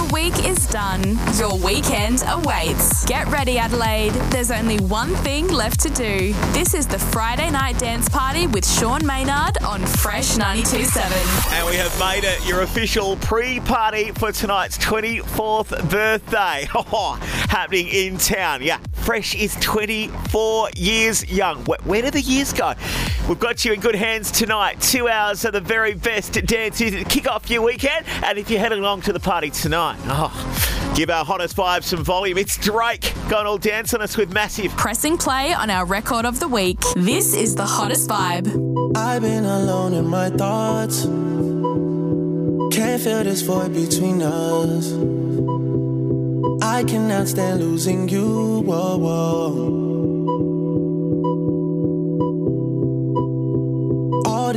The week is done. Your weekend awaits. Get ready, Adelaide. There's only one thing left to do. This is the Friday night dance party with Sean Maynard on Fresh 92.7. And we have made it your official pre-party for tonight's 24th birthday. Happening in town. Yeah, Fresh is 24 years young. Where, where do the years go? We've got you in good hands tonight. Two hours of the very best dances to kick off your weekend. And if you're heading along to the party tonight, oh, give our hottest vibe some volume. It's Drake going all dance on us with Massive. Pressing play on our record of the week. This is the hottest vibe. I've been alone in my thoughts. Can't feel this void between us. I cannot stand losing you. Whoa, whoa.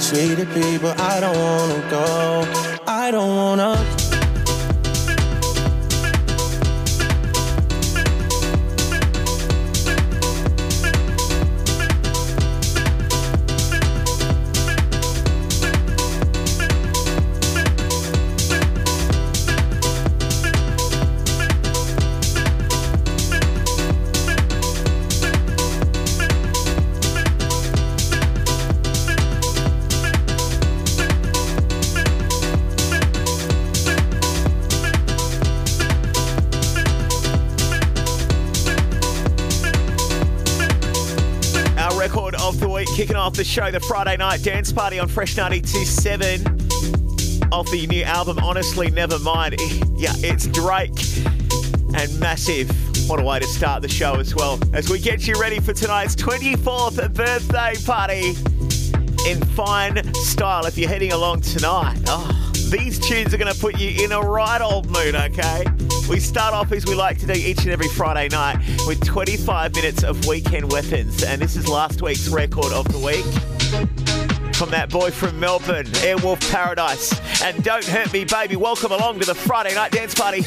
Treated people. I don't wanna go. I don't wanna. Show, the Friday night dance party on Fresh 92.7 off the new album, Honestly Never Mind. Yeah, it's Drake and Massive. What a way to start the show as well. As we get you ready for tonight's 24th birthday party in fine style if you're heading along tonight. Oh, these tunes are going to put you in a right old mood, okay? We start off as we like to do each and every Friday night with 25 minutes of weekend weapons. And this is last week's record of the week. from that boy from Melbourne, Airwolf Paradise. And Don't Hurt Me, Baby. Welcome along to the Friday night dance party.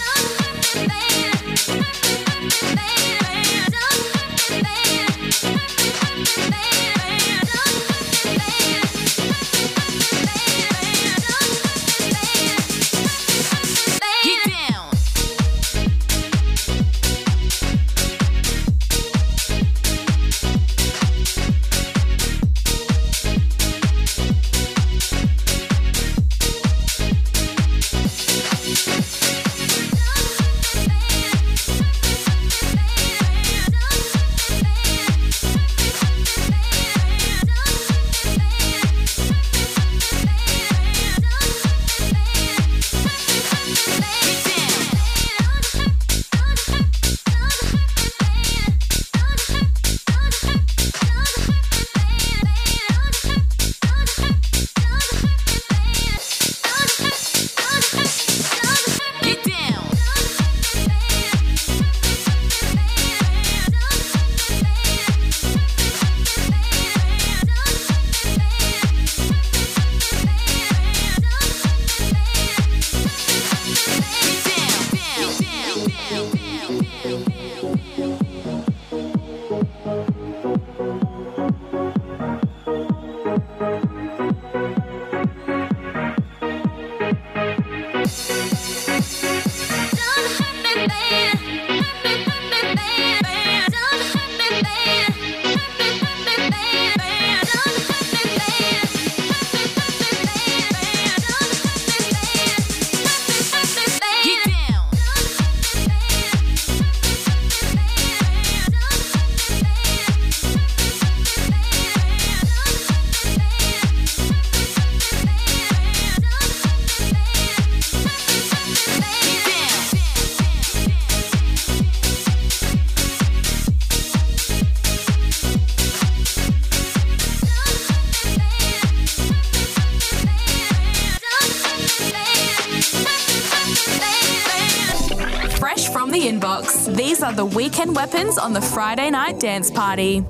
The weekend weapons on the Friday night dance party.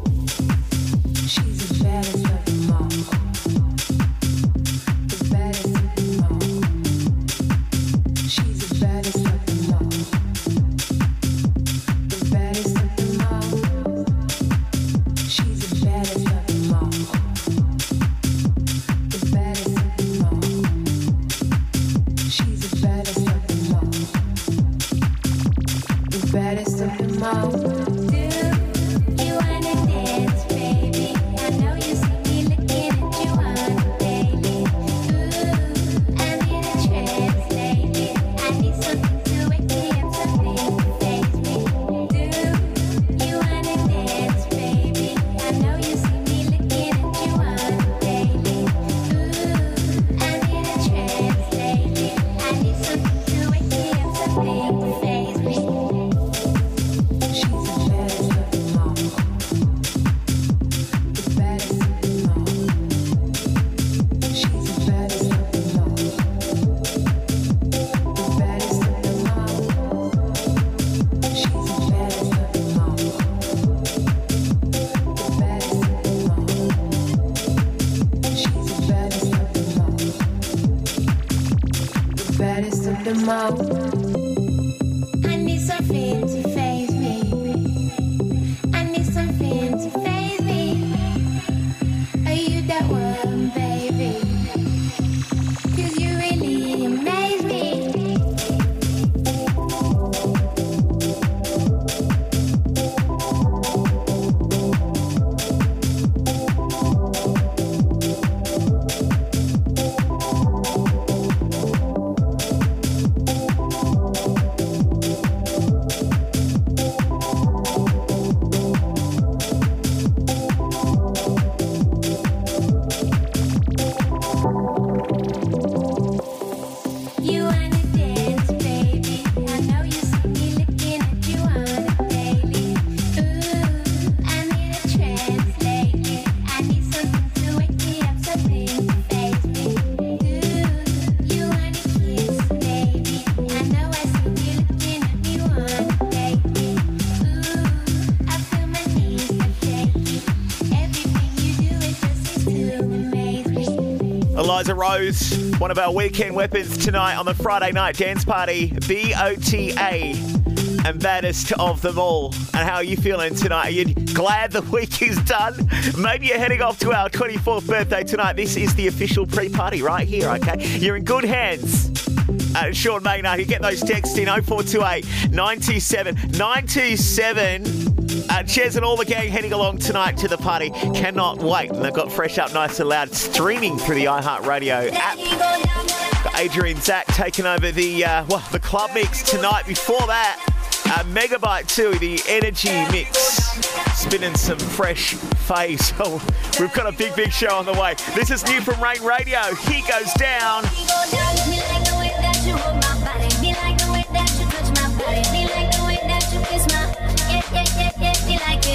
Rose, one of our weekend weapons tonight on the Friday night dance party, BOTA, and baddest of them all. And how are you feeling tonight? Are you glad the week is done? Maybe you're heading off to our 24th birthday tonight. This is the official pre party right here, okay? You're in good hands. Uh, Sean Maynard, you get those texts in 0428 97 927. Uh, Ches and all the gang heading along tonight to the party. Cannot wait. And they've got Fresh Up Nice and Loud streaming through the iHeartRadio app. Adrian Zac taking over the uh, well, the club mix tonight. Before that, uh, Megabyte 2, the energy mix. Spinning some fresh face. So we've got a big, big show on the way. This is new from Rain Radio. He goes down.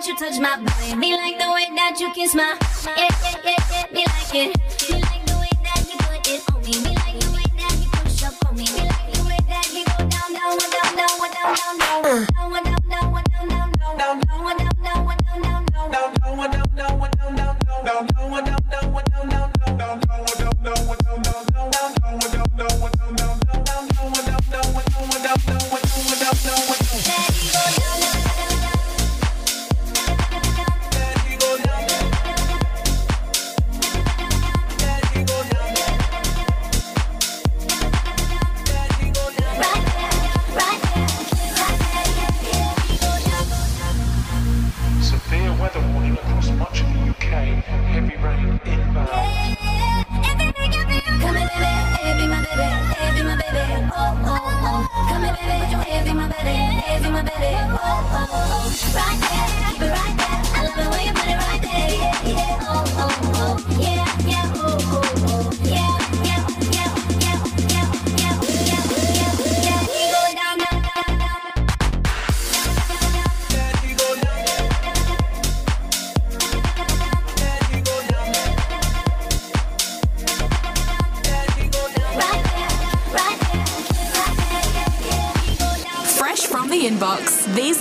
that you touch my body. Me like the way that you kiss my. Yeah, yeah, yeah, yeah. Me like it.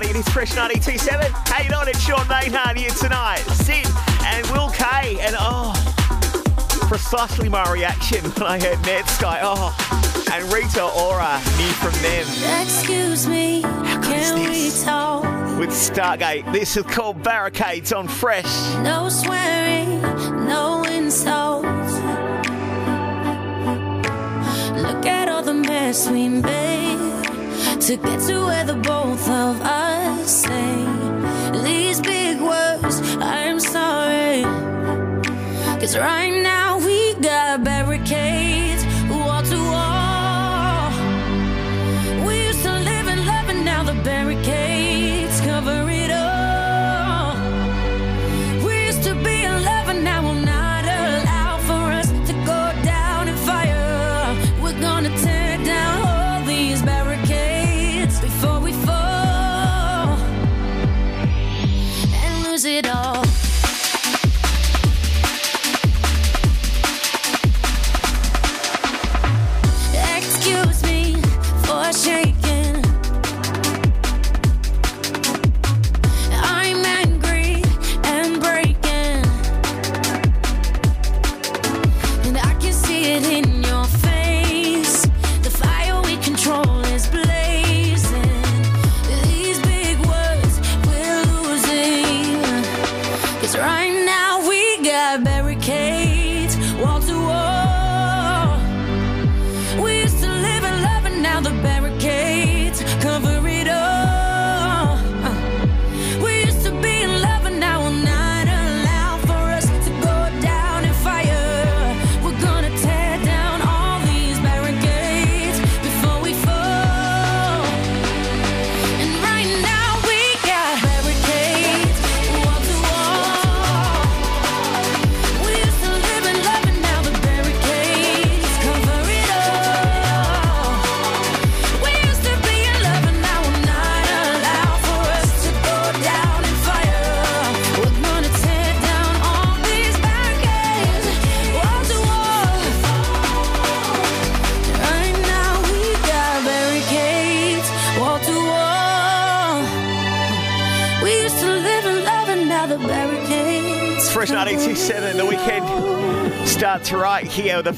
party. It is Fresh 987. Hey, you on? It's Sean Maynard here tonight. CID and Will K. And oh, precisely my reaction when I heard Netsky. Oh, and Rita Ora, new from them. Excuse me, can we talk? With Stargate. This is called Barricades on Fresh. No swearing, no insults. Look at all the mess we made to get to where the both of us say these big words. I'm sorry, cause right now.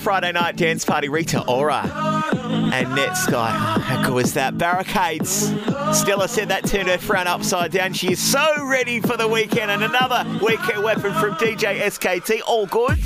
Friday night dance party. Rita Ora and Netsky. How cool is that? Barricades. Stella said that turned her frown upside down. She is so ready for the weekend and another weekend weapon from DJ SKT. All good.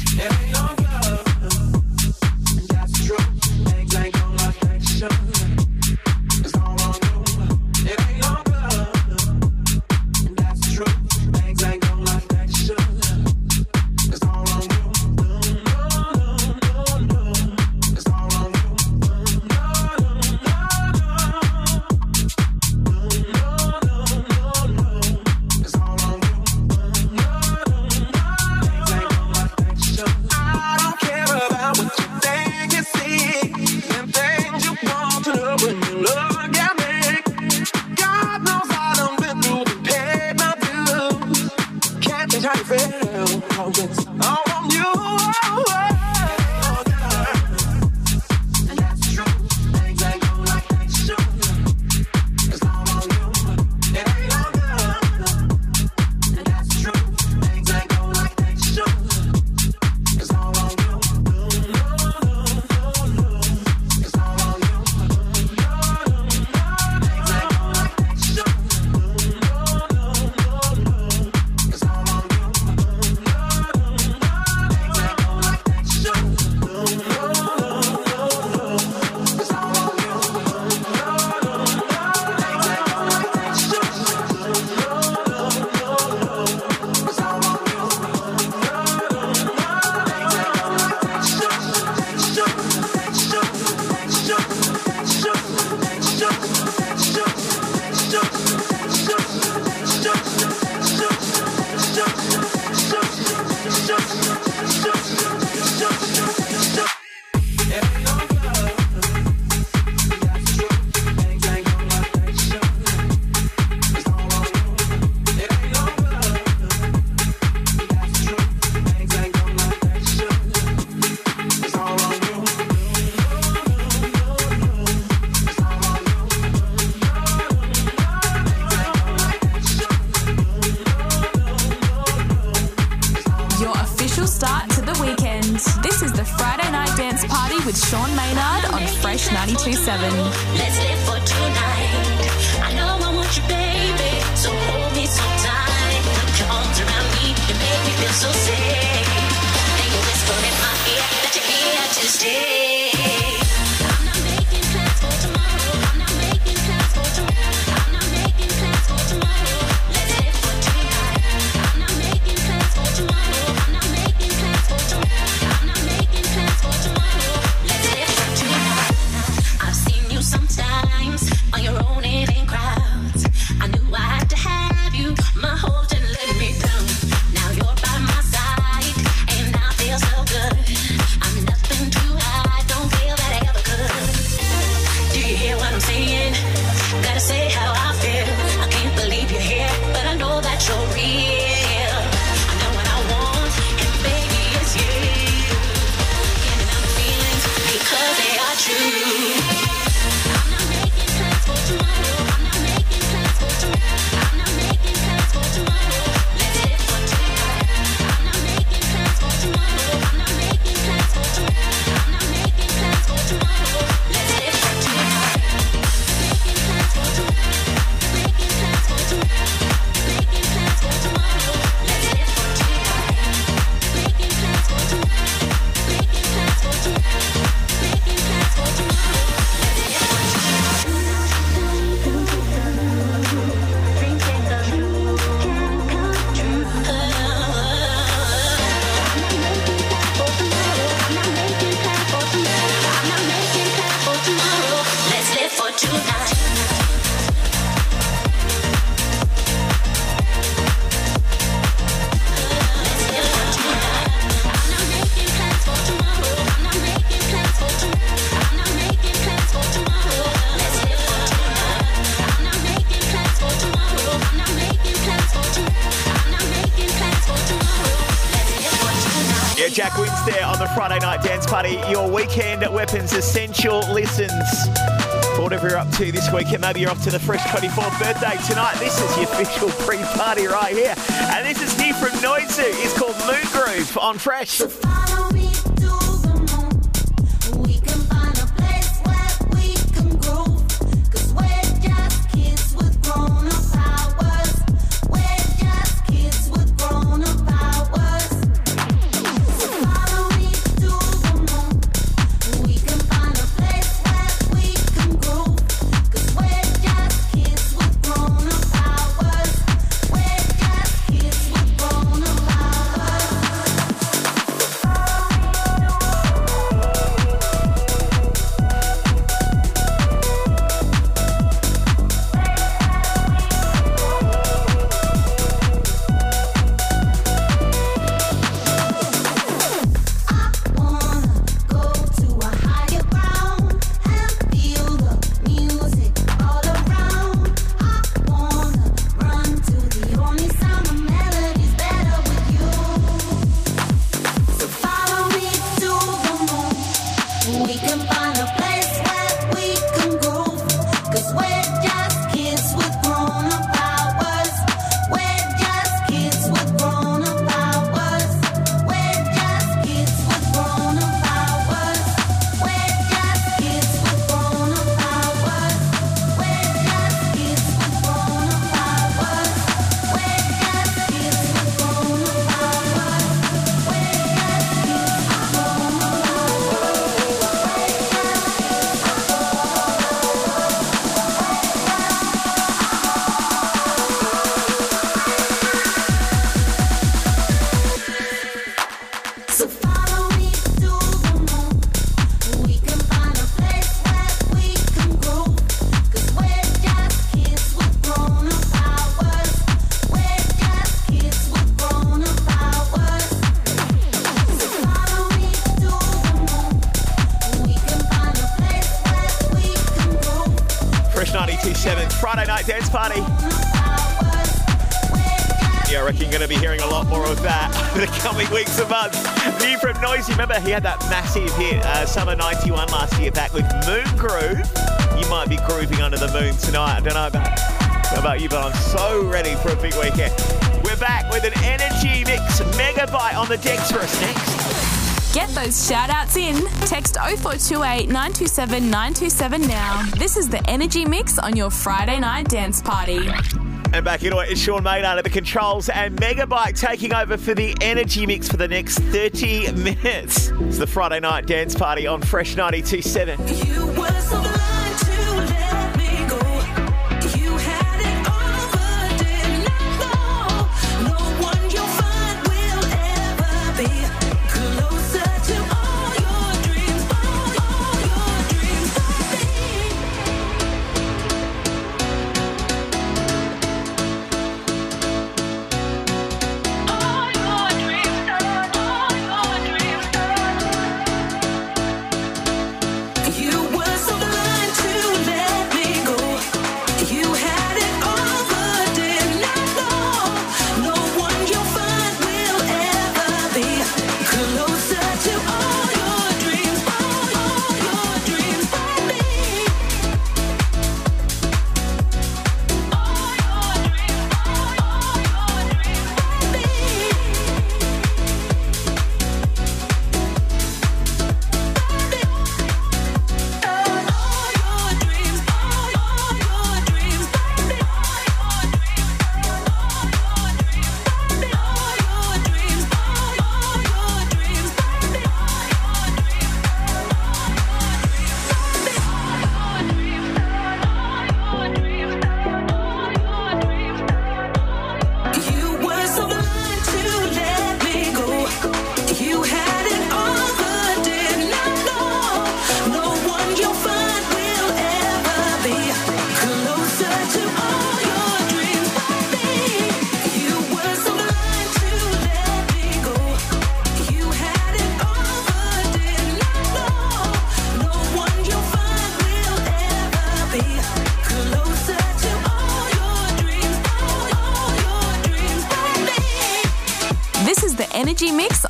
wins there on the Friday night dance party. Your weekend weapons essential listens. Whatever you're up to this weekend, maybe you're off to the fresh 24th birthday tonight. This is your official pre-party right here. And this is new from Noizu. It's called Moon Groove on Fresh. he had that massive hit, uh, Summer 91 last year back with Moon Groove. You might be grooving under the moon tonight. I don't know about, about you, but I'm so ready for a big weekend. We're back with an energy mix megabyte on the decks for us next. Get those shout outs in. Text 0428 927 927 now. This is the energy mix on your Friday night dance party. And back into it is Sean Maynard at the controls and Megabyte taking over for the energy mix for the next 30 minutes. It's the Friday night dance party on Fresh 92.7.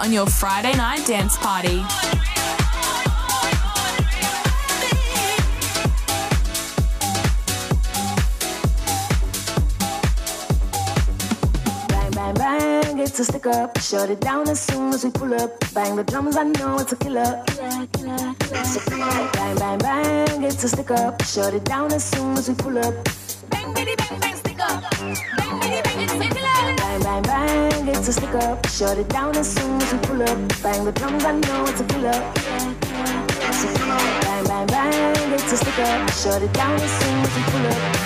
on your Friday night dance party. Bang, bang, bang, it's a stick up. Shut it down as soon as we pull up. Bang the drums, I know it's a killer. Killer, killer, killer. Bang, bang, bang, it's a stick up. Shut it down as soon as we pull up. Stick up. Shut it down as soon as we pull up. Bang the drums, I know it's a killer. Bang, bang, bang, it's a stick up. Shut it down as soon as we pull up.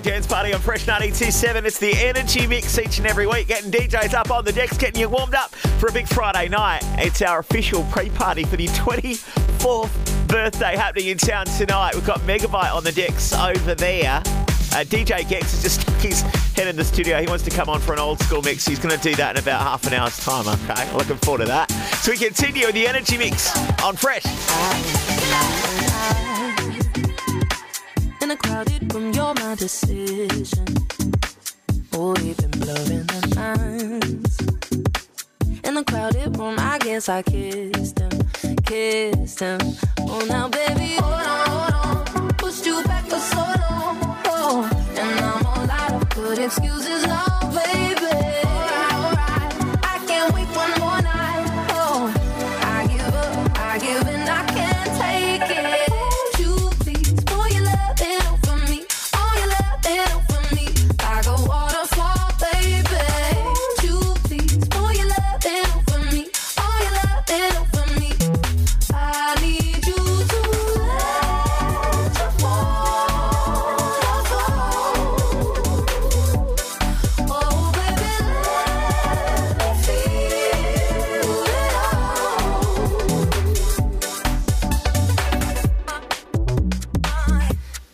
Dance party on Fresh 92.7. It's the energy mix each and every week, getting DJs up on the decks, getting you warmed up for a big Friday night. It's our official pre-party for the 24th birthday happening in town tonight. We've got Megabyte on the decks over there. Uh, DJ Gex has just stuck his head in the studio. He wants to come on for an old school mix. He's going to do that in about half an hour's time. Okay, looking forward to that. So we continue with the energy mix on Fresh. In a crowded you're my decision. Oh, we've been blurring the lines. In a crowded room, I guess I kissed him, kissed him. Oh, now, baby, hold on, hold on. Pushed you back for so long. Oh, and I'm all out of good excuses now, baby.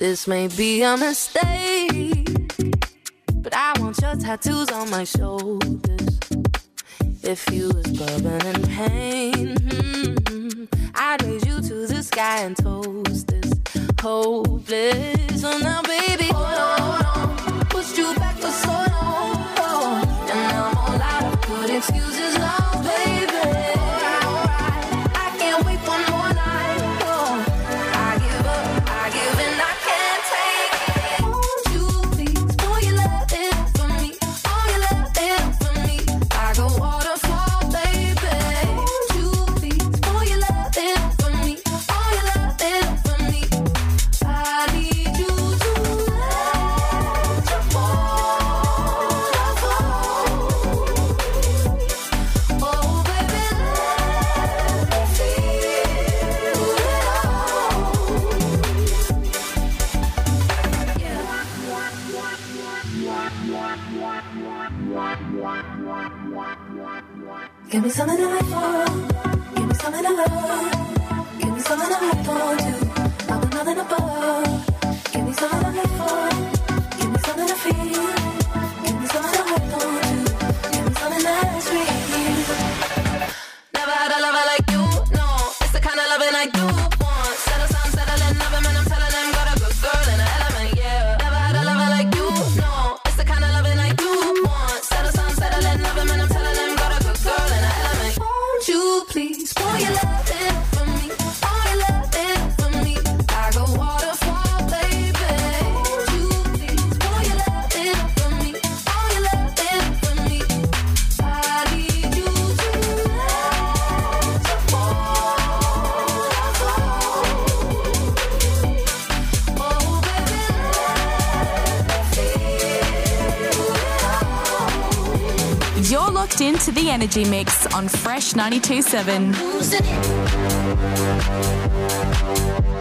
This may be a mistake, but I want your tattoos on my shoulders. If you was bourbon in pain, hmm, I'd raise you to the sky and toast this hopeless. So now, baby, hold on, hold on. Pushed you back for so Give me something to Energy Mix on Fresh 92.7.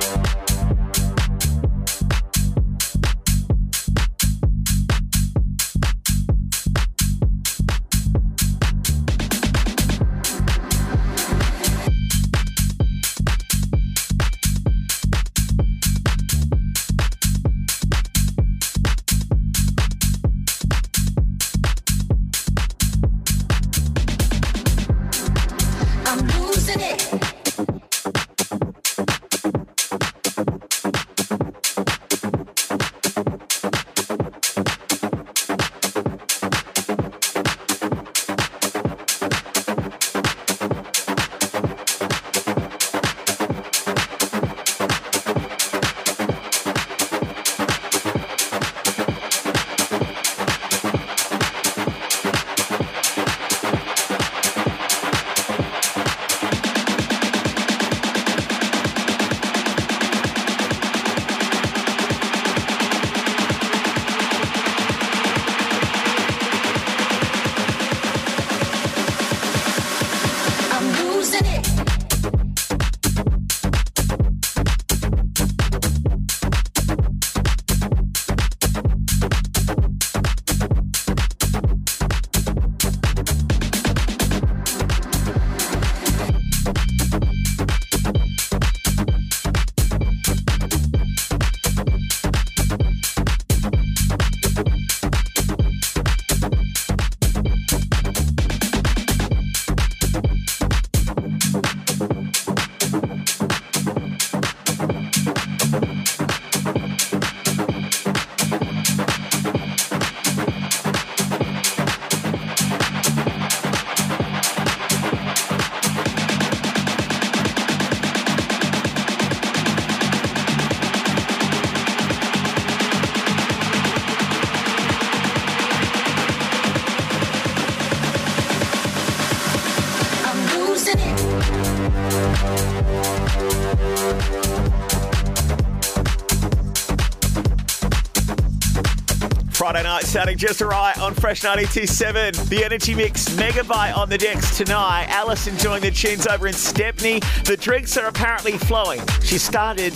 sounding just right on Fresh 92.7. The Energy Mix Megabyte on the decks tonight. Alice enjoying the tunes over in Stepney. The drinks are apparently flowing. She started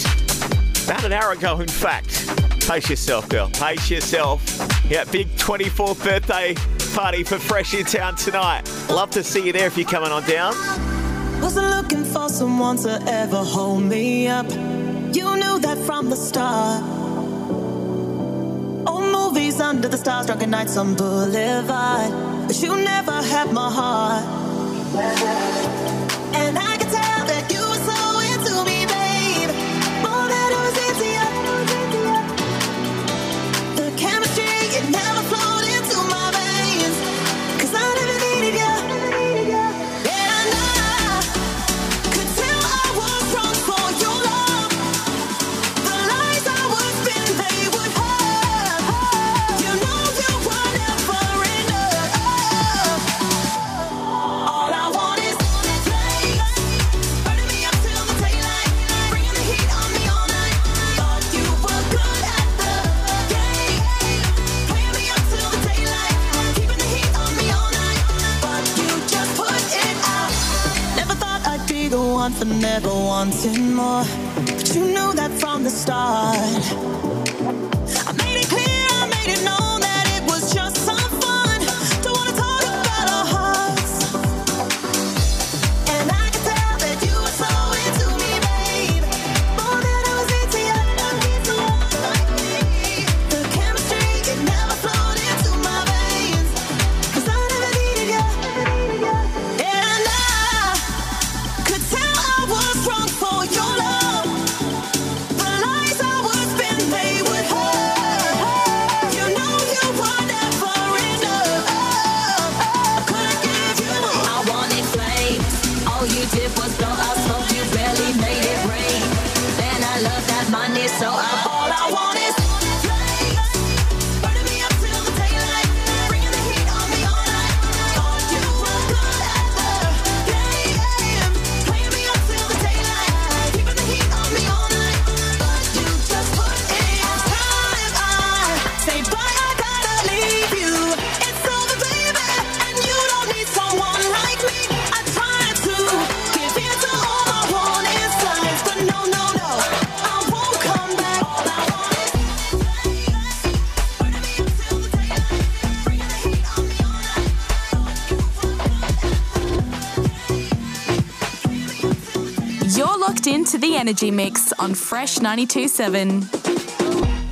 about an hour ago, in fact. Pace yourself, girl. Pace yourself. Yeah, big 24th birthday party for Fresh in town tonight. Love to see you there if you're coming on down. Wasn't looking for someone to ever hold me up. You knew that from the start under the stars, drunken nights on Boulevard. But you never had my heart. And I wanting more, but you knew that from the start. Energy Mix on Fresh 92.7.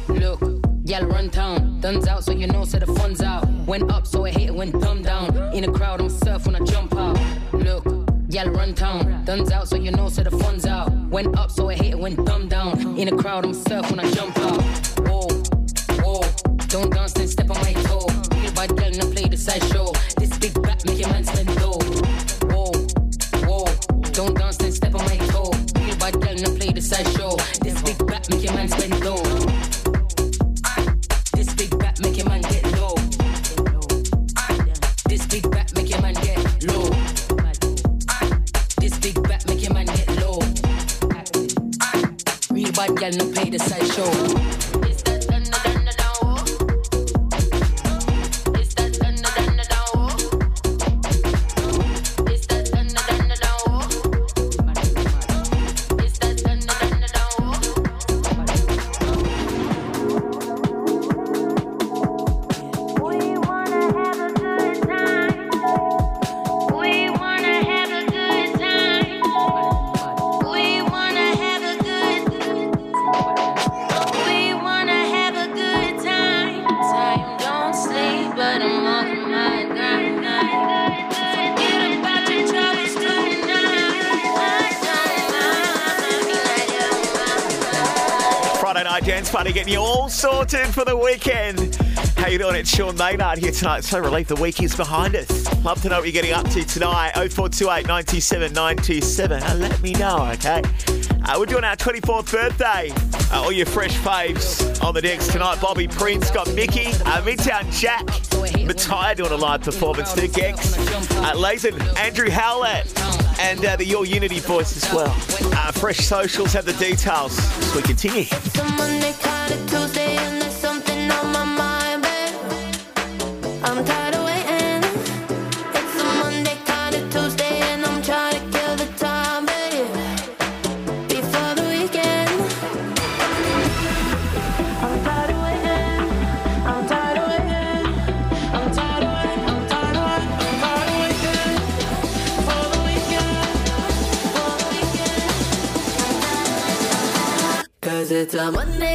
Look, y'all run town. Out, so you know, so the fun's out. Went up, so I it down. In a crowd, I'm surf when I jump out. Look, y'all run town. Out, so you know, so the fun's out. Went up, so I it down. In a crowd, I'm surf when I jump out. all sorted for the weekend. How you doing? It's Sean Maynard here tonight. So relieved the week is behind us. Love to know what you're getting up to tonight. 0428 97 927. Let me know, okay? Uh, we're doing our 24th birthday. Uh, all your fresh faves on the decks tonight. Bobby Prince, got Mickey, uh, Midtown Jack, Matai doing a live performance Nick Gex, uh, Lazen, Andrew Howlett, and uh, the Your Unity voice as well. Uh, fresh socials have the details as we continue. Monday, kinda Tuesday. la money.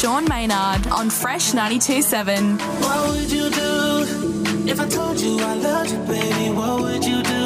Sean Maynard on Fresh 927. What would you do if I told you I loved you, baby? What would you do?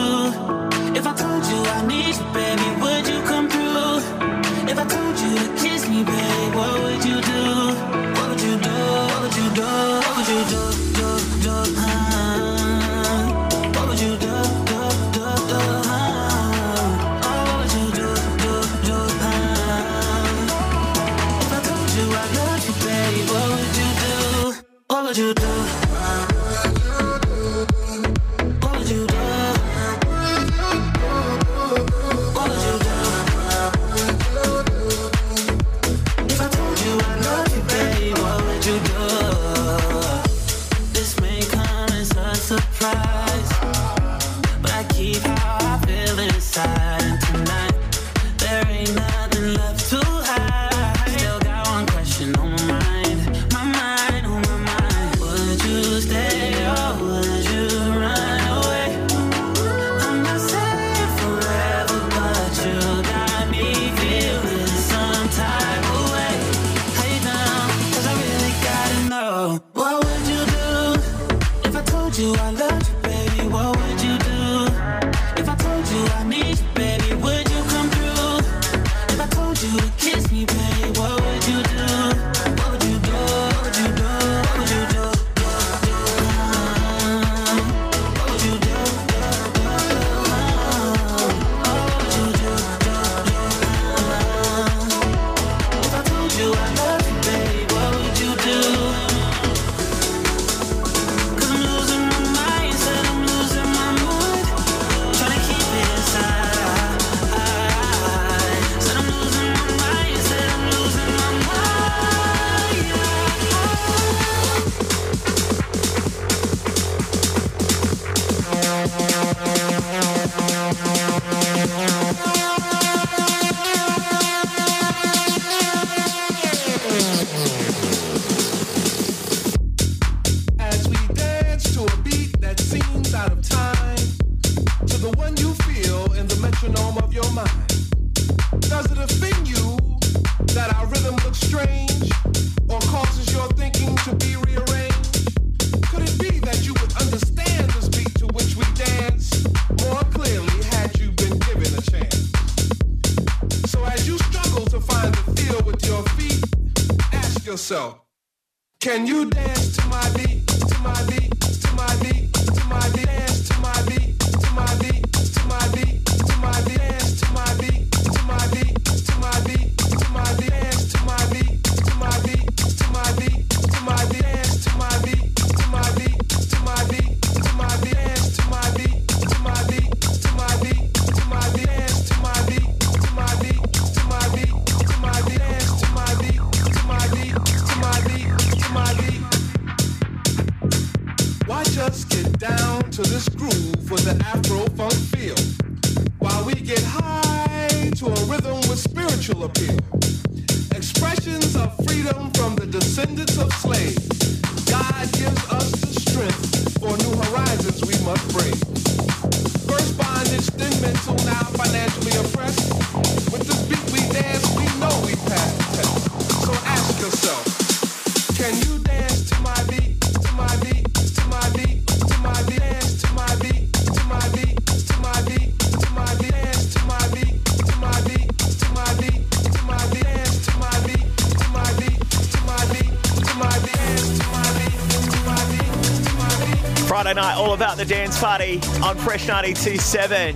the dance party on Fresh 927.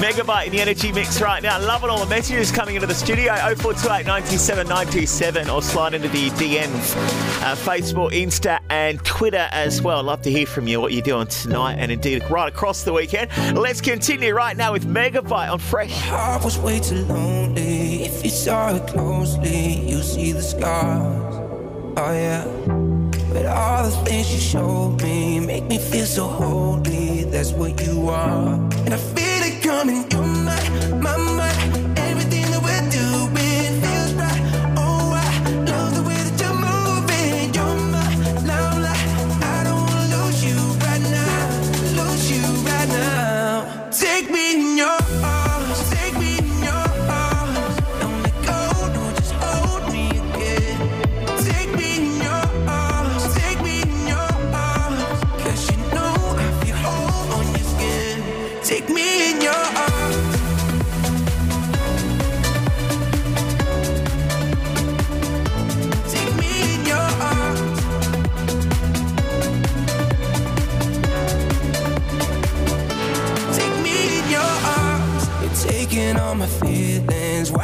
Megabyte in the energy mix right now. Loving all the messages coming into the studio 0428 97 97 or slide into the DMs, uh, Facebook, Insta, and Twitter as well. Love to hear from you what you're doing tonight and indeed right across the weekend. Let's continue right now with Megabyte on Fresh. I was way too lonely. If you saw it closely, you see the scars. Oh, yeah. But all the things you showed me make me feel so holy. That's what you are. And I feel it coming. You're my, my, my.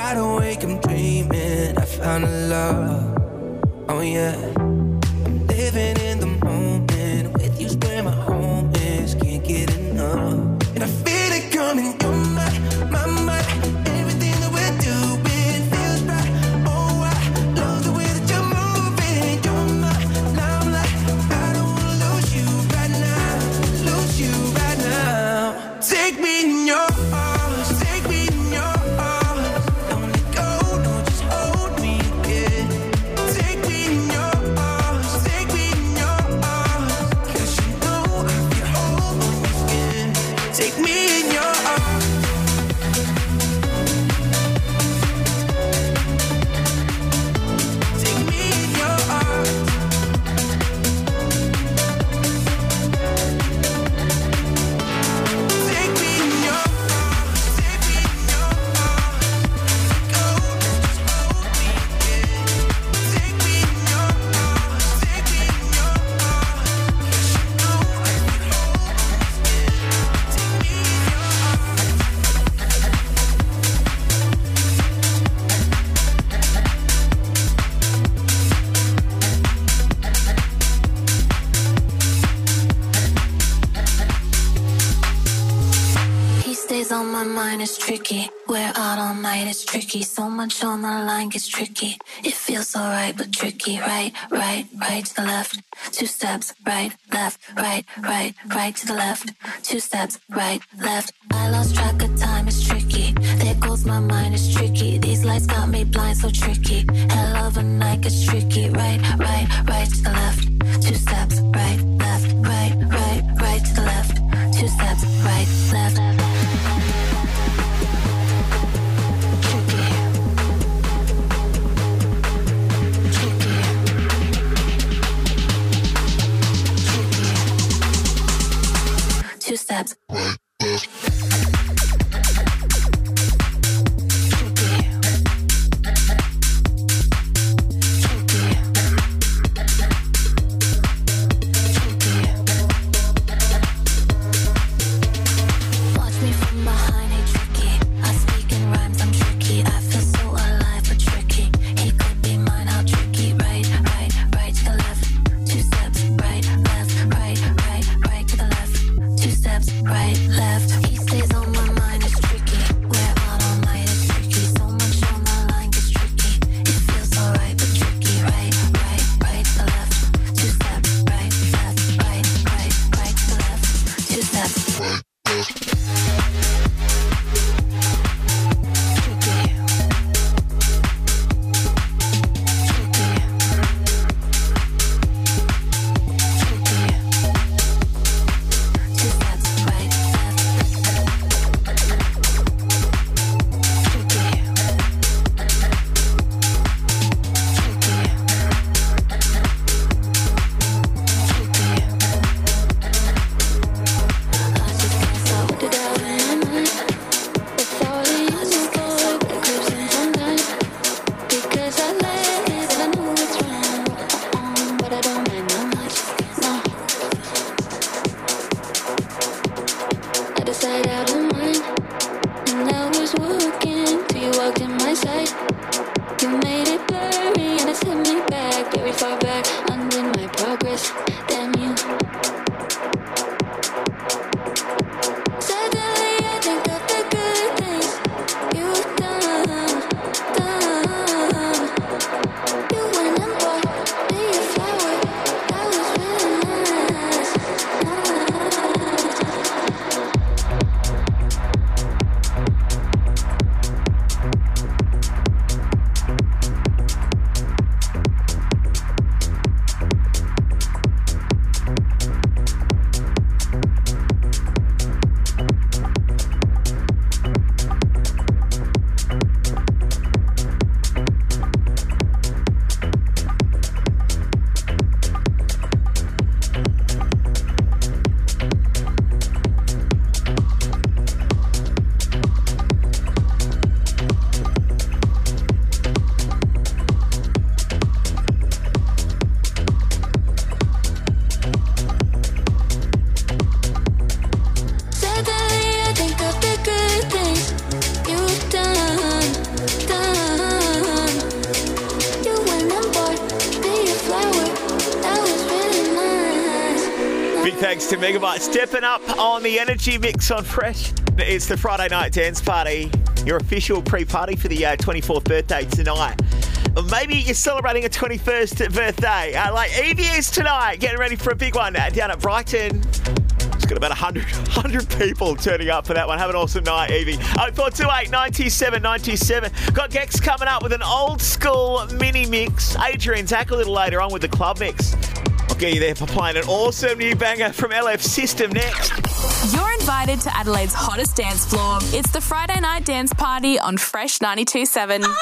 wide awake, I'm dreaming. I found a love, oh yeah. right, it's tricky. So much on the line gets tricky. It feels alright, but tricky. Right, right, right to the left. Two steps, right, left, right, right, right to the left. Two steps, right, left. I lost track of time, it's tricky. There goes my mind, it's tricky. These lights got me blind, so tricky. Hell of a night gets tricky. Right, right, right to the left. Two steps, right, left, right, right, right to the left. Two steps, right, left. steps. Megabyte stepping up on the energy mix on Fresh. It's the Friday night dance party, your official pre-party for the uh, 24th birthday tonight. Or maybe you're celebrating a 21st birthday, uh, like Evie is tonight, getting ready for a big one uh, down at Brighton. It's got about 100, 100 people turning up for that one. Have an awesome night, Evie. 0428 97 97. Got Gex coming up with an old school mini mix. Adrian Zac a little later on with the club mix. I'll get you there for playing an awesome new banger from LF System next. You're invited to Adelaide's hottest dance floor. It's the Friday night dance party on Fresh 92.7. Oh,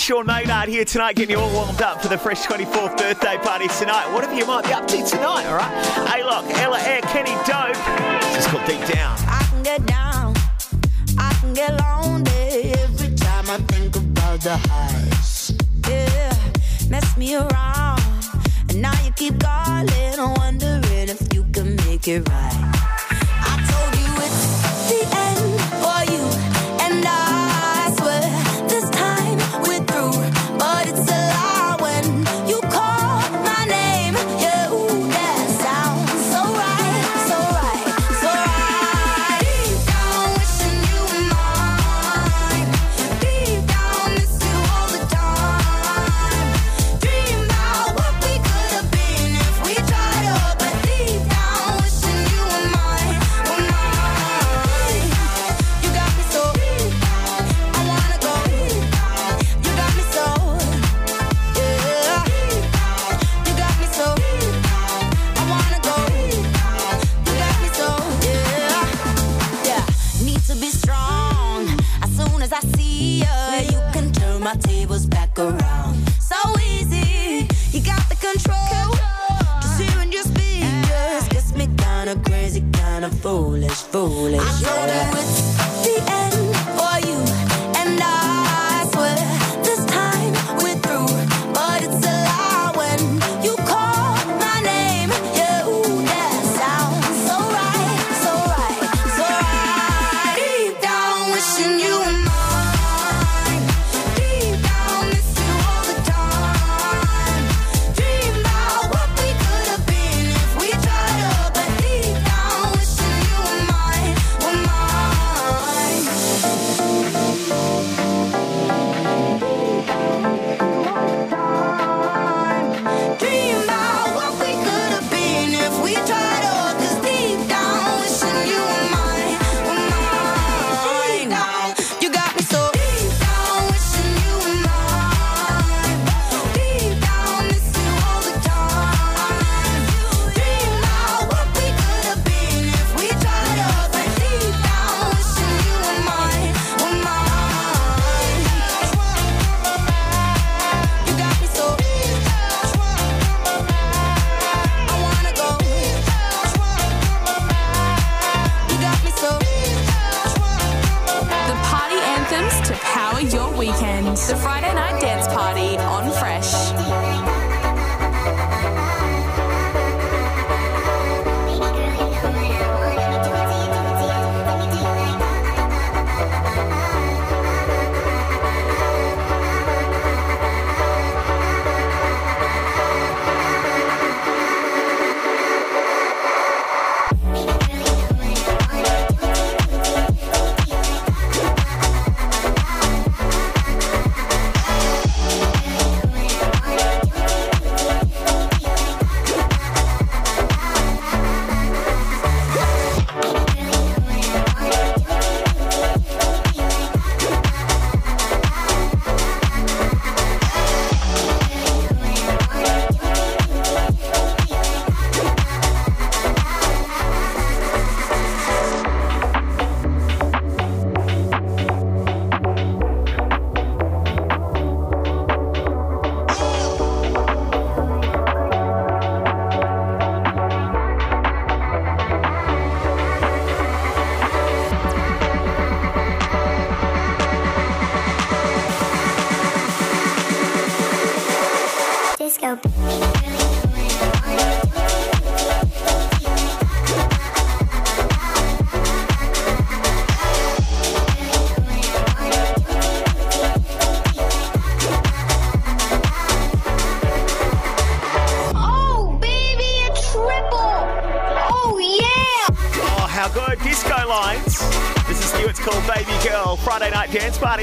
Sean Maynard here tonight, getting you all warmed up for the Fresh 24th birthday party tonight. Whatever you might be up to tonight, all right? Alok, Ella Eyre, Kenny Dope. This is called Deep Down. I can get down, I can get lonely every time I think about the highs. Yeah, mess me around, and now you keep calling, wondering if you can make it right.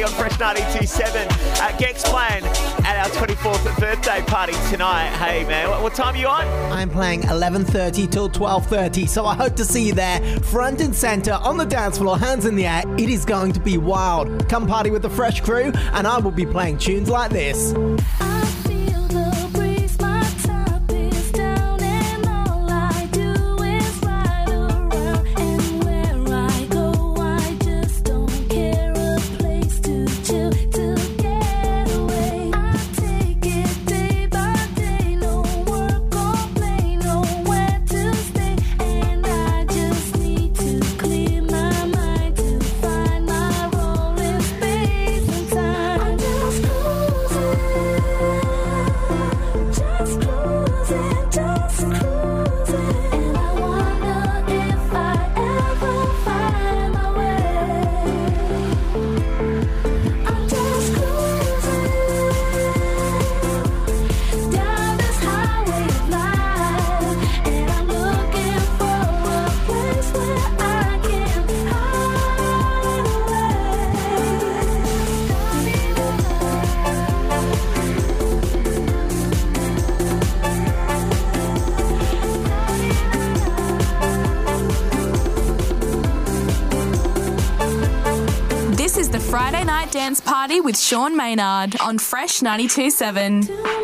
on Fresh 92.7 at Gex playing at our 24th birthday party tonight. Hey, man, what, what time are you on? I'm playing 11.30 till 12.30, so I hope to see you there, front and centre, on the dance floor, hands in the air. It is going to be wild. Come party with the Fresh crew, and I will be playing tunes like this. With Sean Maynard on Fresh 92.7.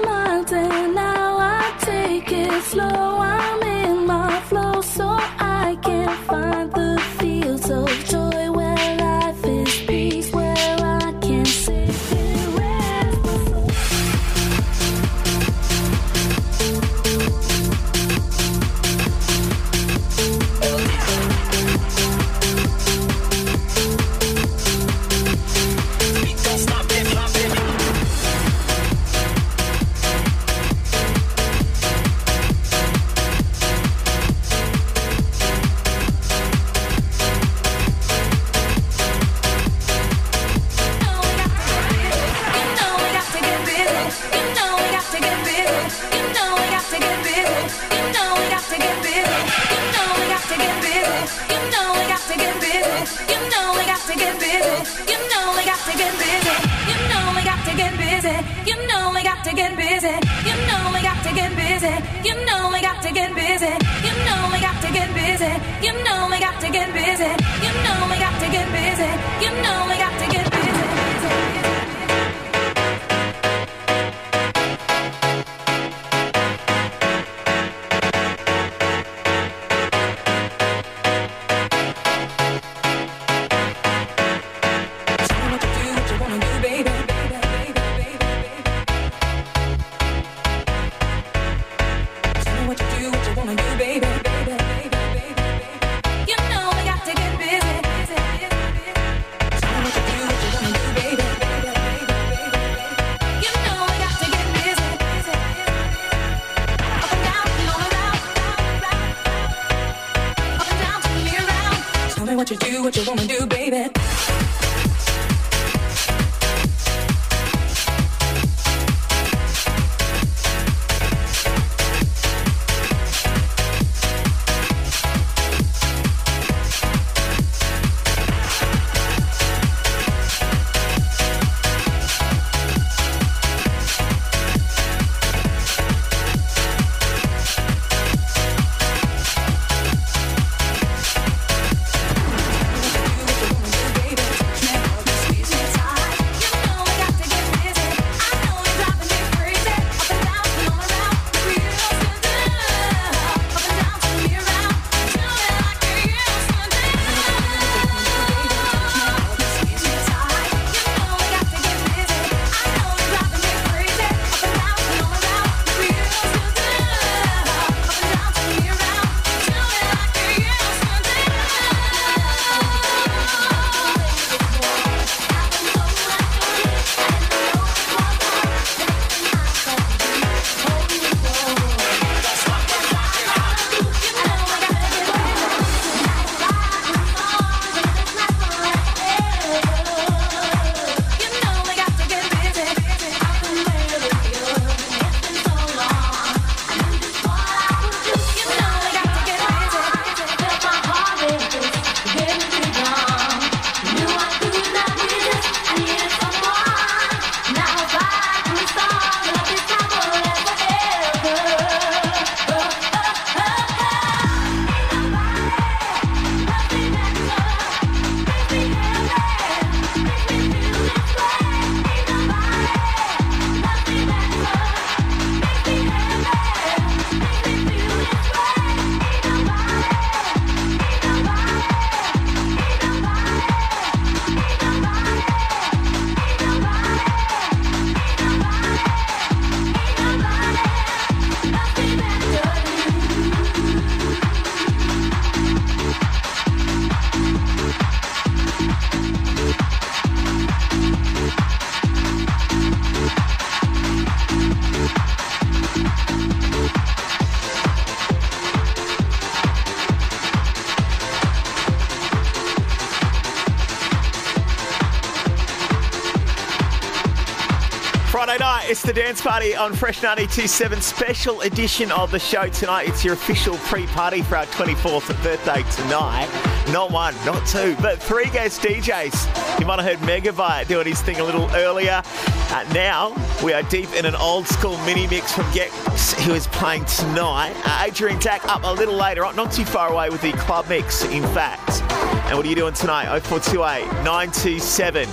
the dance party on Fresh 927 special edition of the show tonight. It's your official pre-party for our 24th birthday tonight. Not one, not two, but three guest DJs. You might have heard Megabyte doing his thing a little earlier. Uh, now we are deep in an old school mini mix from Gex, who is playing tonight. Uh, Adrian Zac up a little later on, not too far away with the club mix, in fact. And what are you doing tonight? 0428 927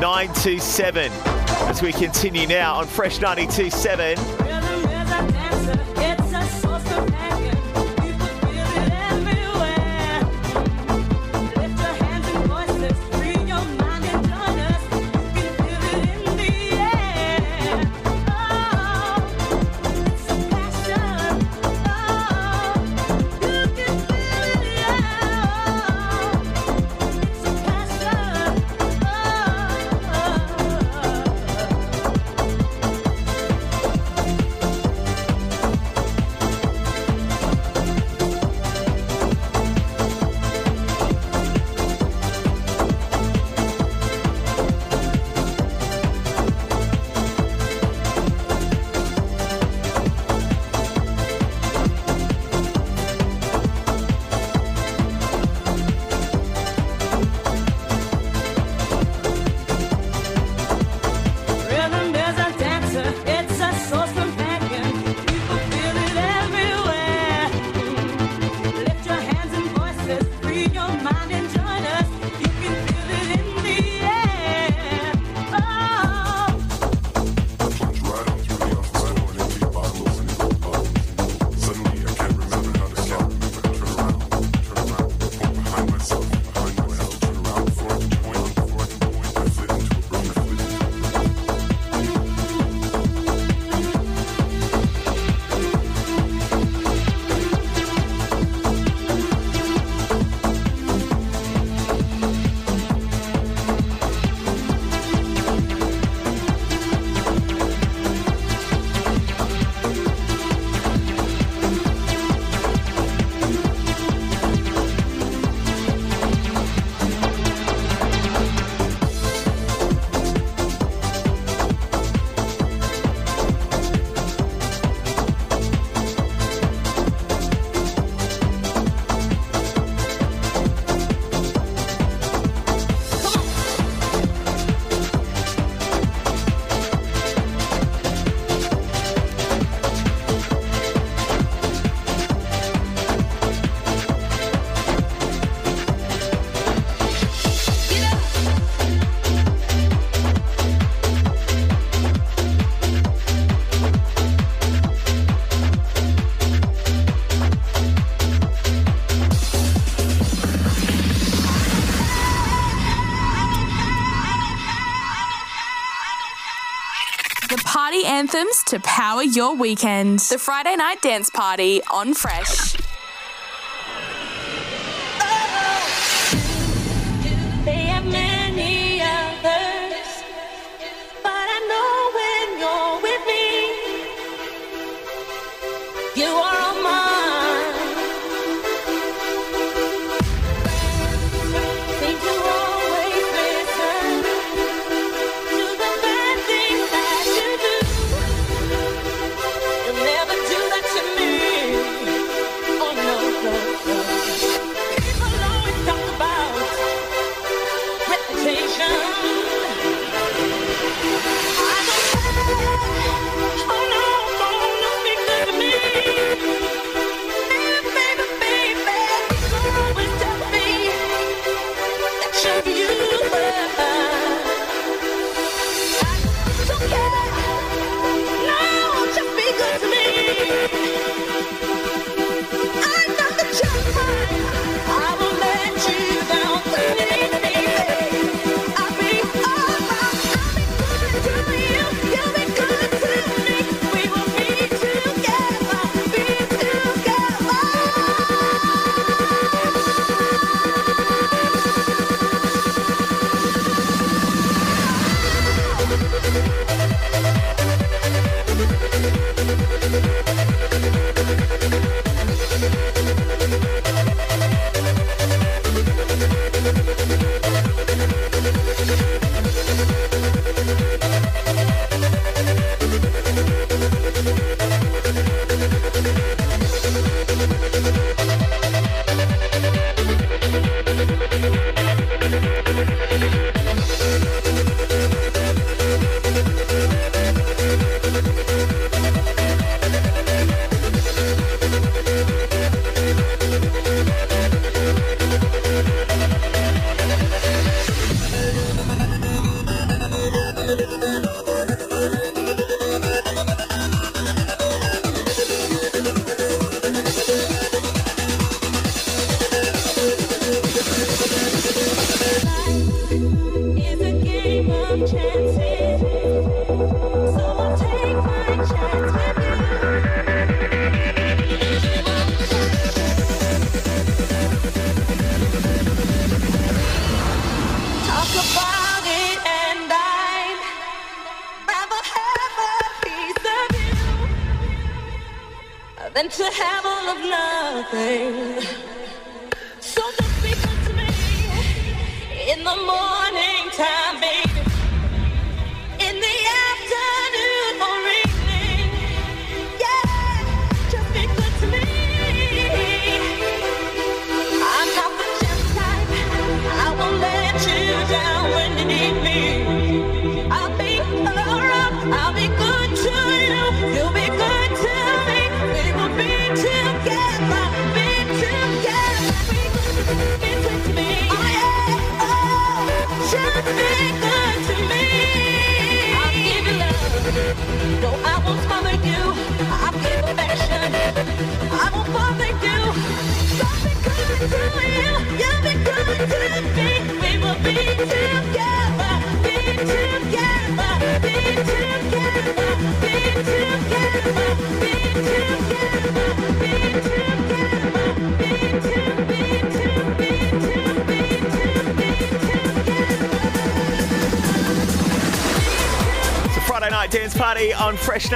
927 as we continue now on Fresh 92.7. anthems to power your weekend. The Friday Night Dance Party on Fresh.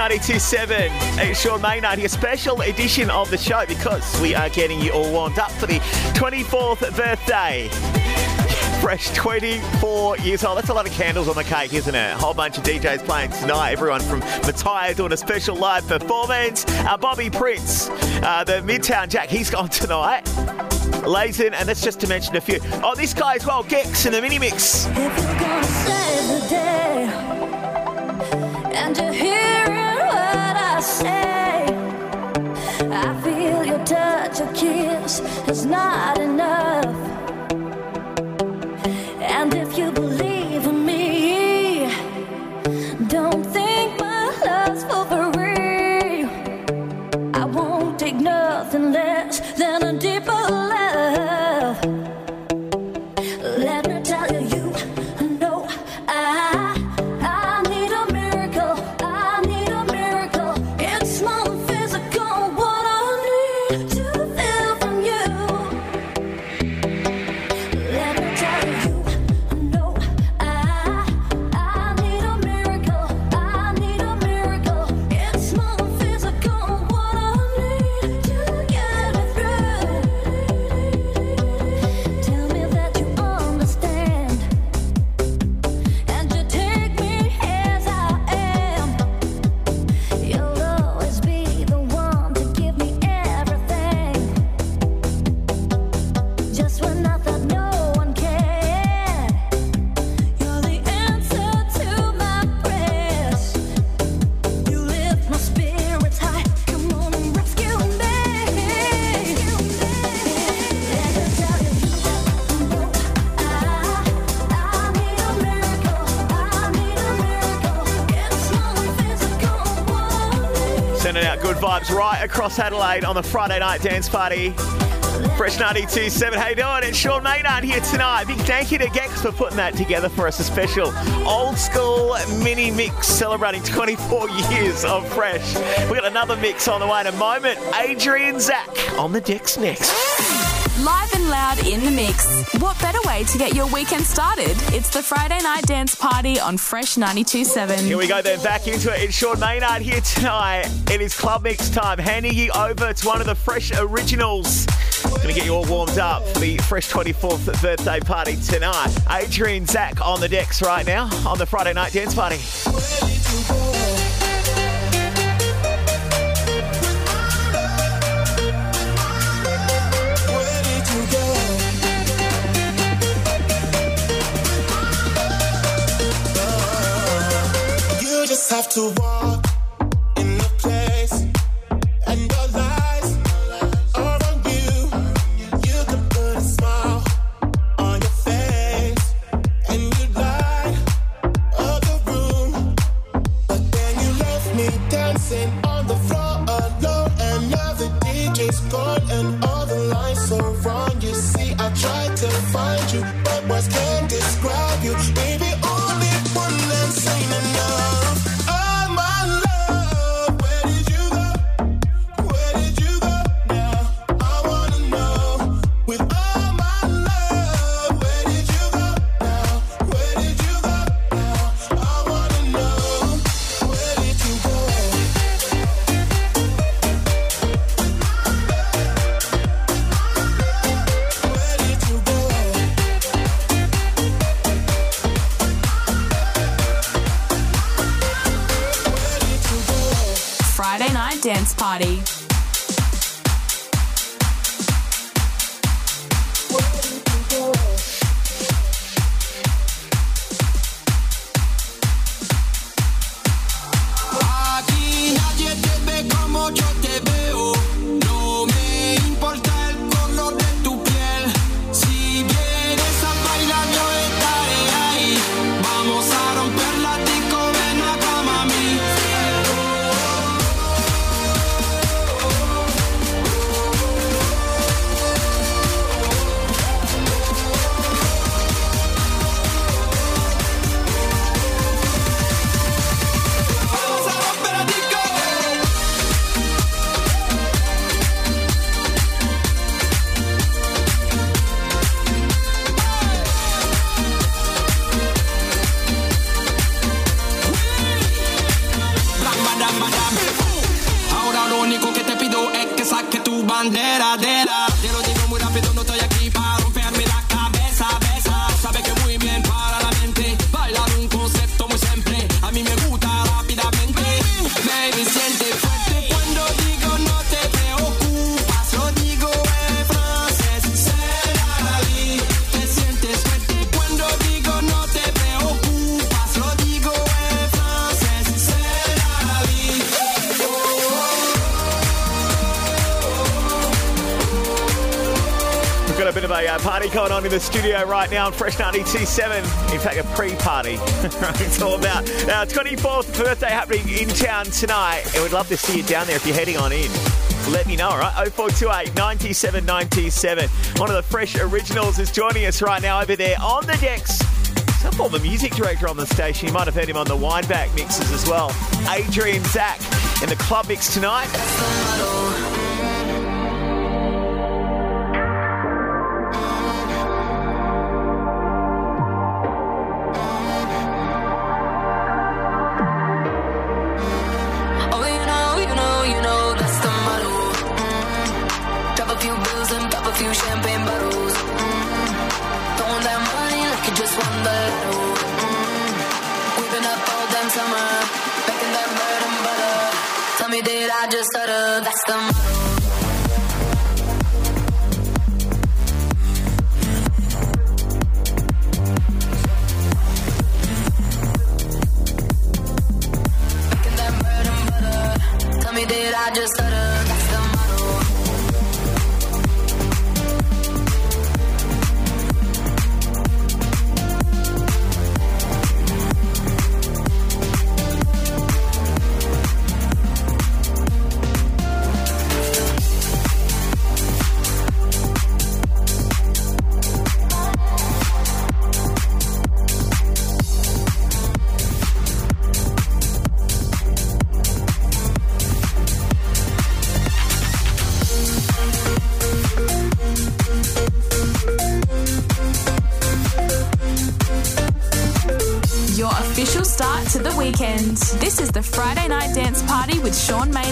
92.7. It's Sean Maynard here, special edition of the show because we are getting you all warmed up for the 24th birthday. Fresh 24 years old. That's a lot of candles on the cake, isn't it? A whole bunch of DJs playing tonight. Everyone from Matthias doing a special live performance. Uh, Bobby Prince, uh, the Midtown Jack, he's gone tonight. Lazen, and that's just to mention a few. Oh, this guy as well, Gex in the mini mix. Touch, your kiss is not enough. Vibes right across Adelaide on the Friday night dance party. Fresh 92.7, how you doing? It's Sean Maynard here tonight. Big thank you to Gex for putting that together for us. A special old school mini mix celebrating 24 years of Fresh. We've got another mix on the way in a moment. Adrian Zac on the decks next. Loud in the mix. What better way to get your weekend started? It's the Friday night dance party on Fresh 92.7. Here we go then, back into it. It's Sean Maynard here tonight. It is Club Mix time. Handing you over to one of the Fresh Originals. To get you all warmed up for the Fresh 24th birthday party tonight. Adrian Zac on the decks right now on the Friday night dance party. Have to walk going on in the studio right now on Fresh 927. In fact, a pre-party. it's all about uh, our 24th birthday happening in town tonight. And we'd love to see you down there if you're heading on in. Let me know, all right? 0428 97 97. One of the fresh originals is joining us right now over there on the decks. Some former music director on the station. You might have heard him on the Wineback mixes as well. Adrian Zac in the club mix tonight. Sean May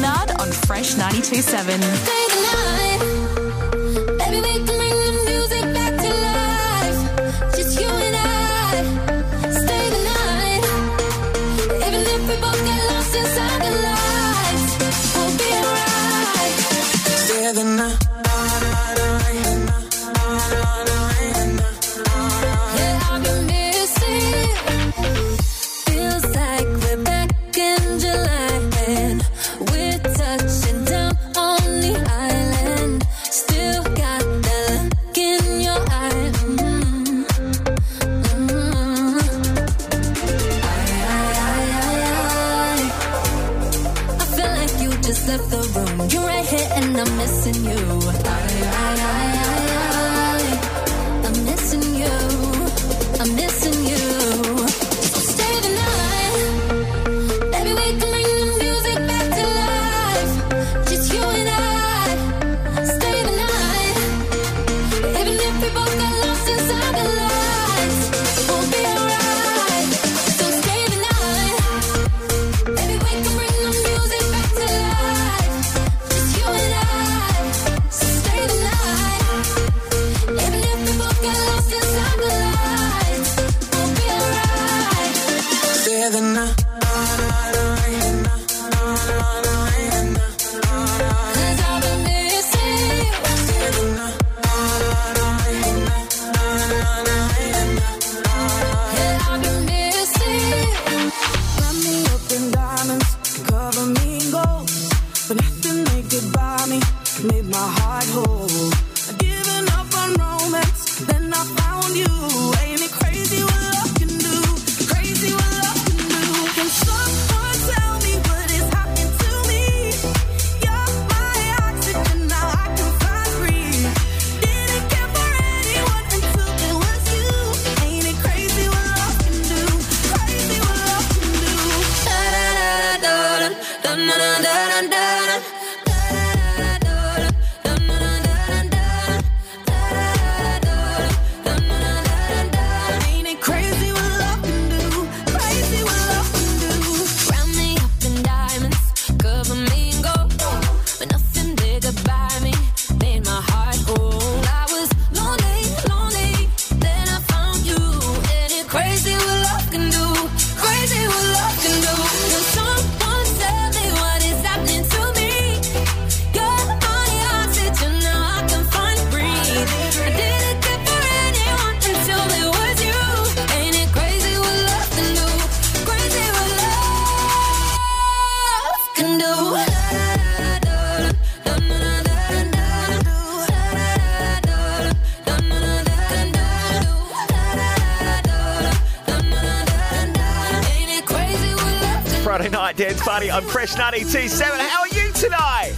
Fresh 927. How are you tonight?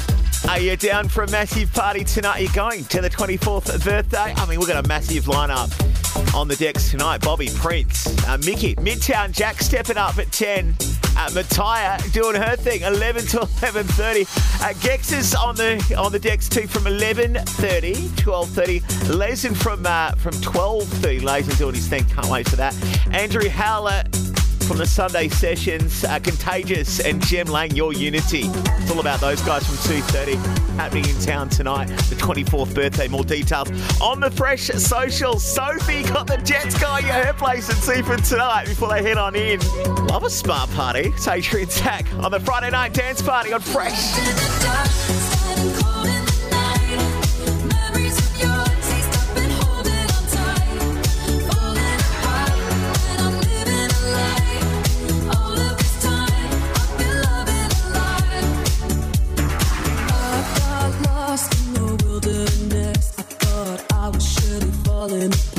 Are you down for a massive party tonight? Are you going to the 24th birthday? I mean, we've got a massive lineup on the decks tonight. Bobby Prince, uh, Mickey, Midtown Jack stepping up at 10. Uh, Mattia doing her thing, 11 to 11.30. Uh, is on the on the decks too from 11.30, 12.30. Lesin from uh, from 12.30. Lesin's doing his thing, can't wait for that. Andrew Howler from the Sunday sessions, uh, Contagious and Gem Lang, Your Unity. It's all about those guys from 2.30 happening in town tonight, the 24th birthday. More details on the Fresh Social. Sophie got the Jets guy at her place and see for tonight before they head on in. Love a spa party. It's Adrian Zac on the Friday night dance party on Fresh. falling apart.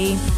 Bye.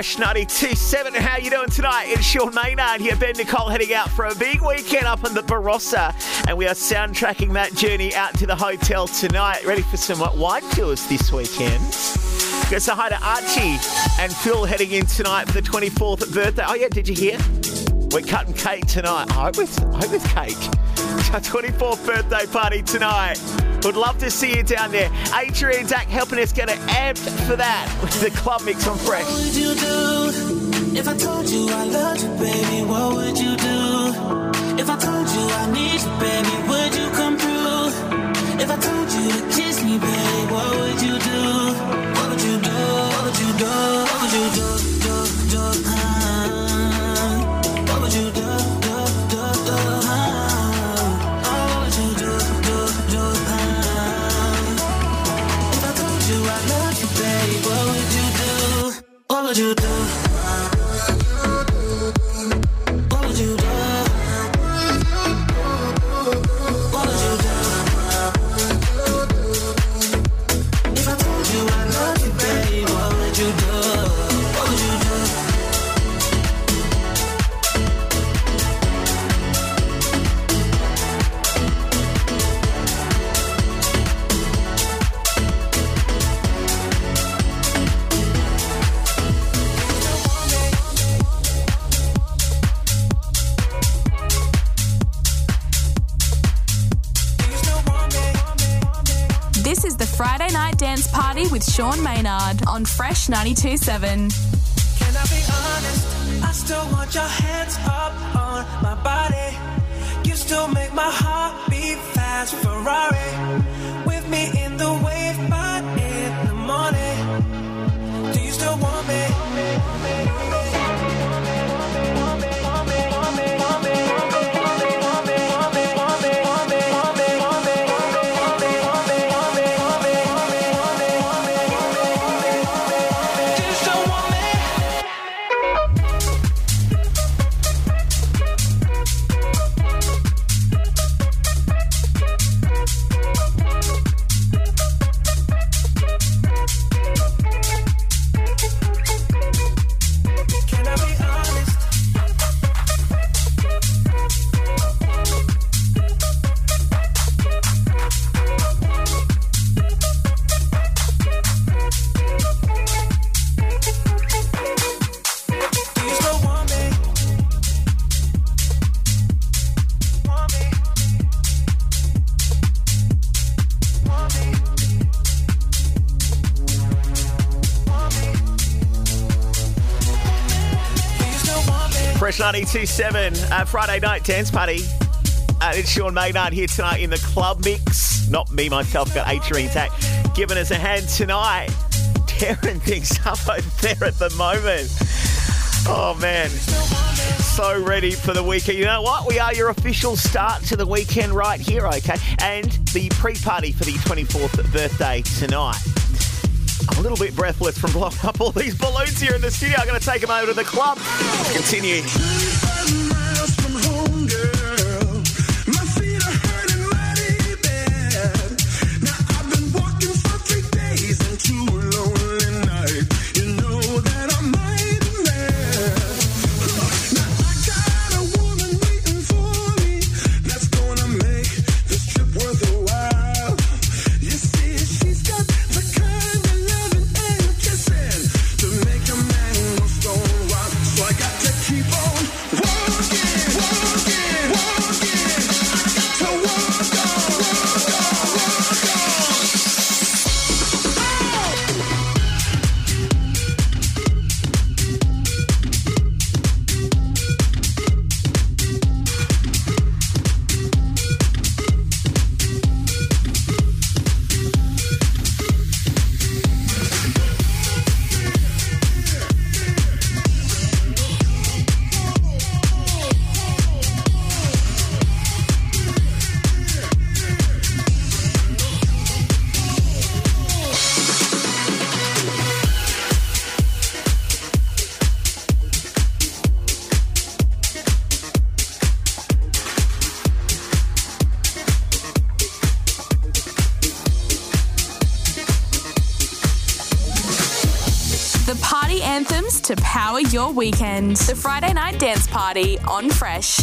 Fresh 92.7. How you doing tonight? It's Sean Maynard here. Ben Nicole heading out for a big weekend up in the Barossa. And we are soundtracking that journey out to the hotel tonight. Ready for some wine tours this weekend. Go say hi to Archie and Phil heading in tonight for the 24th birthday. Oh yeah, did you hear? We're cutting cake tonight. I hope it's, I hope it's cake. It's our 24th birthday party tonight. Would love to see you down there. Adrian Zac helping us get it amped for that with the club mix on Fresh. What would you do if I told you I loved you, baby? What would you do 92.7. 92.7, uh, Friday night dance party. Uh, it's Sean Maynard here tonight in the club mix. Not me, myself, got Adrian Zac giving us a hand tonight. Tearing things up over there at the moment. Oh, man. So ready for the weekend. You know what? We are your official start to the weekend right here, okay? And the pre party for the 24th birthday tonight. I'm a little bit breathless from blowing up all these balloons here in the studio. I'm going to take them over to the club. Continue. weekend. The Friday Night Dance Party on Fresh.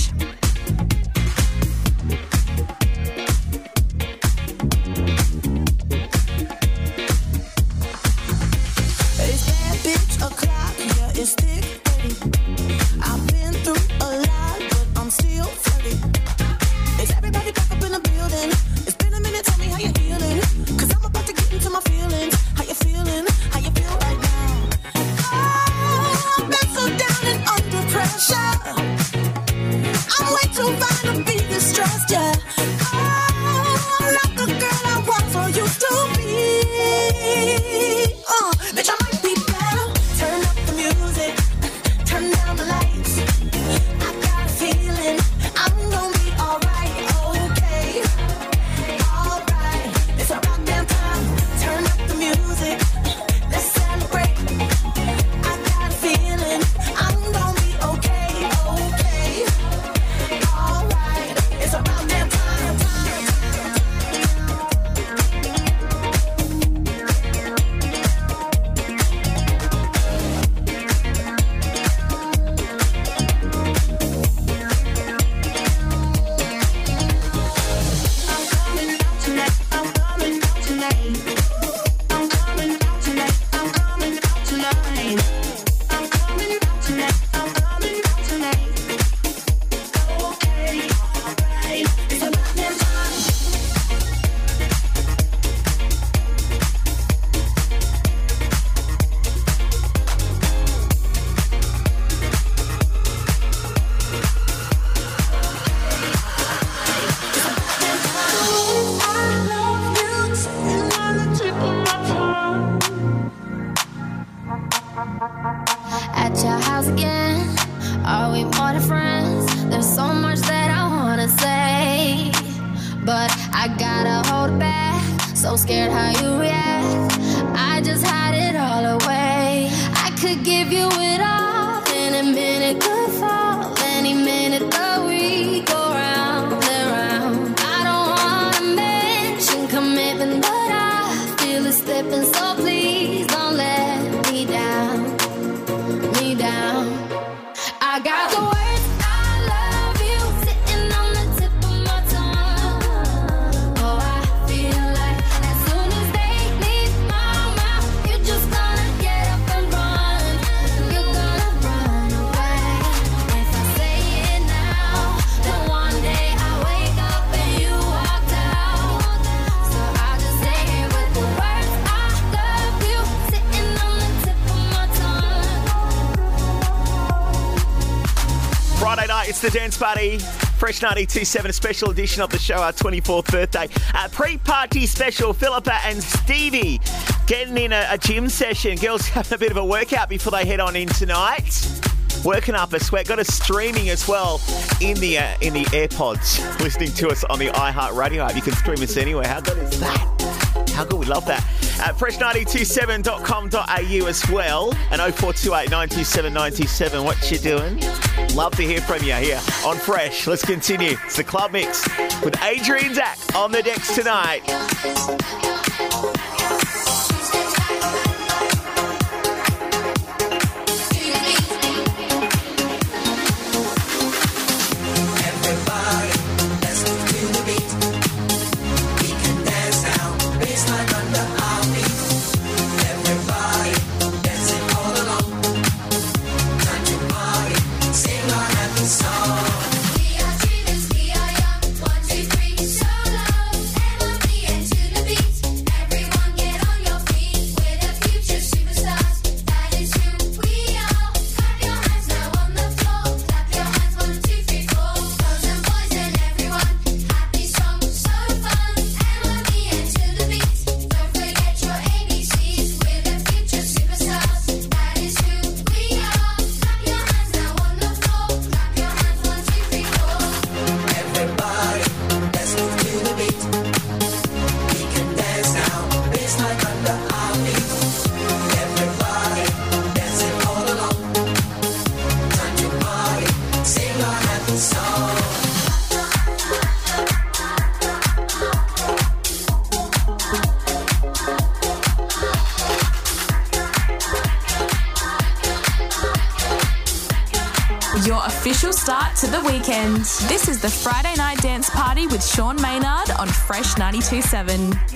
everybody. Fresh 927, a special edition of the show, our 24th birthday. Uh, Pre party special, Philippa and Stevie getting in a, a gym session. Girls having a bit of a workout before they head on in tonight working up a sweat. Got us streaming as well in the uh, in the AirPods. Listening to us on the iHeartRadio app, you can stream us anywhere. How good is that? How good, we love that at fresh927.com.au as well and 0428 97 What you doing? Love to hear from you here on Fresh. Let's continue. It's the Club Mix with Adrian Zac on the decks tonight. 92.7.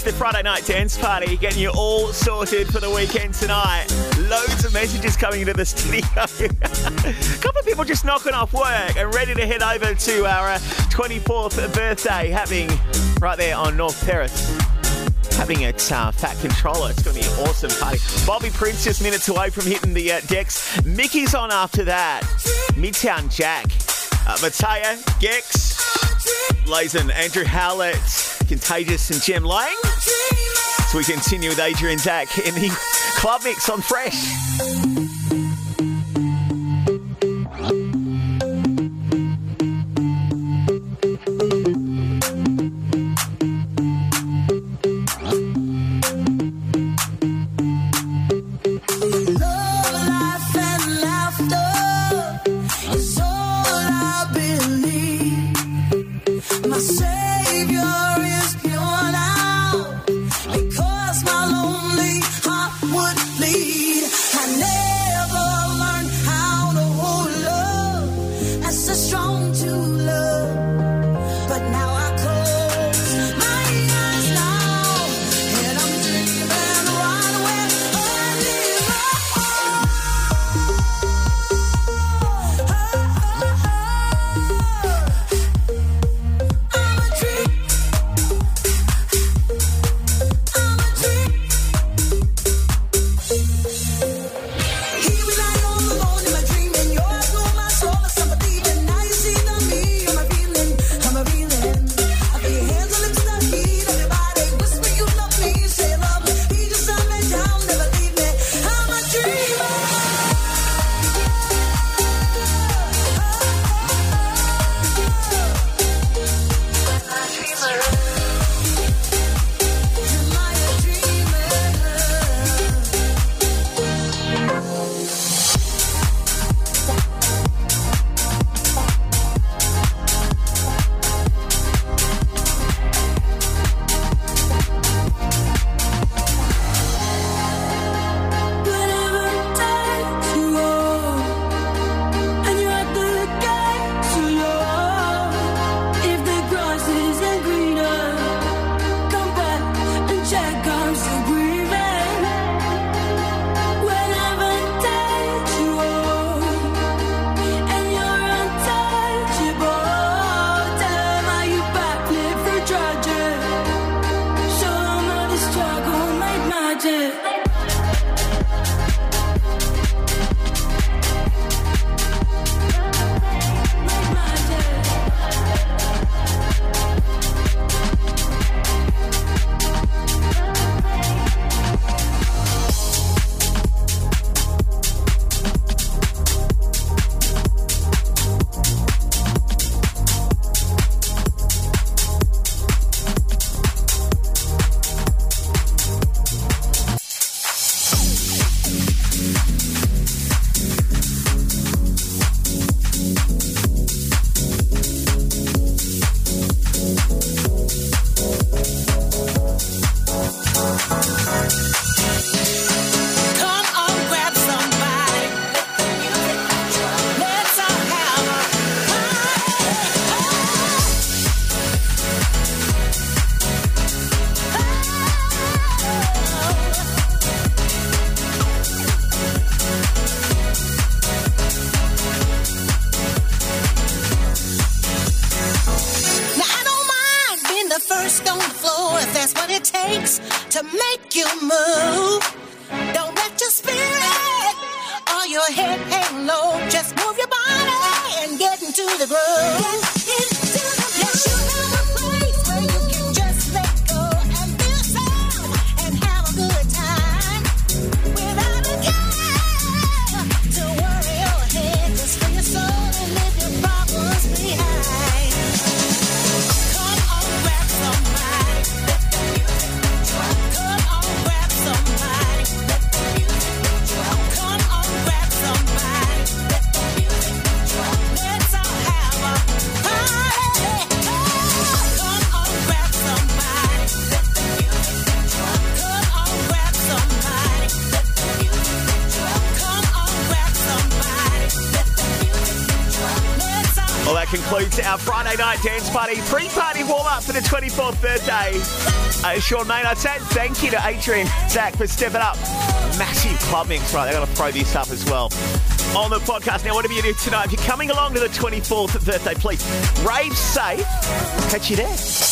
it's the Friday night dance party, getting you all sorted for the weekend tonight. Loads of messages coming into the studio. A couple of people just knocking off work and ready to head over to our uh, 24th birthday happening right there on North Terrace. having at uh, Fat Controller. It's going to be an awesome party. Bobby Prince just minutes away from hitting the uh, decks. Mickey's on after that. Midtown Jack. Uh, Mateo, Gex, Lazen, Andrew Howlett, Contagious, and Jim Lang. So we continue with Adrian Zac in the club mix on Fresh. party, pre party warm up for the 24th birthday. Uh, Sean I said thank you to Adrian Zac for stepping up. Massive club mix, right? They're going to throw this up as well on the podcast. Now, whatever you do tonight, if you're coming along to the 24th birthday, please rave safe. Catch you there.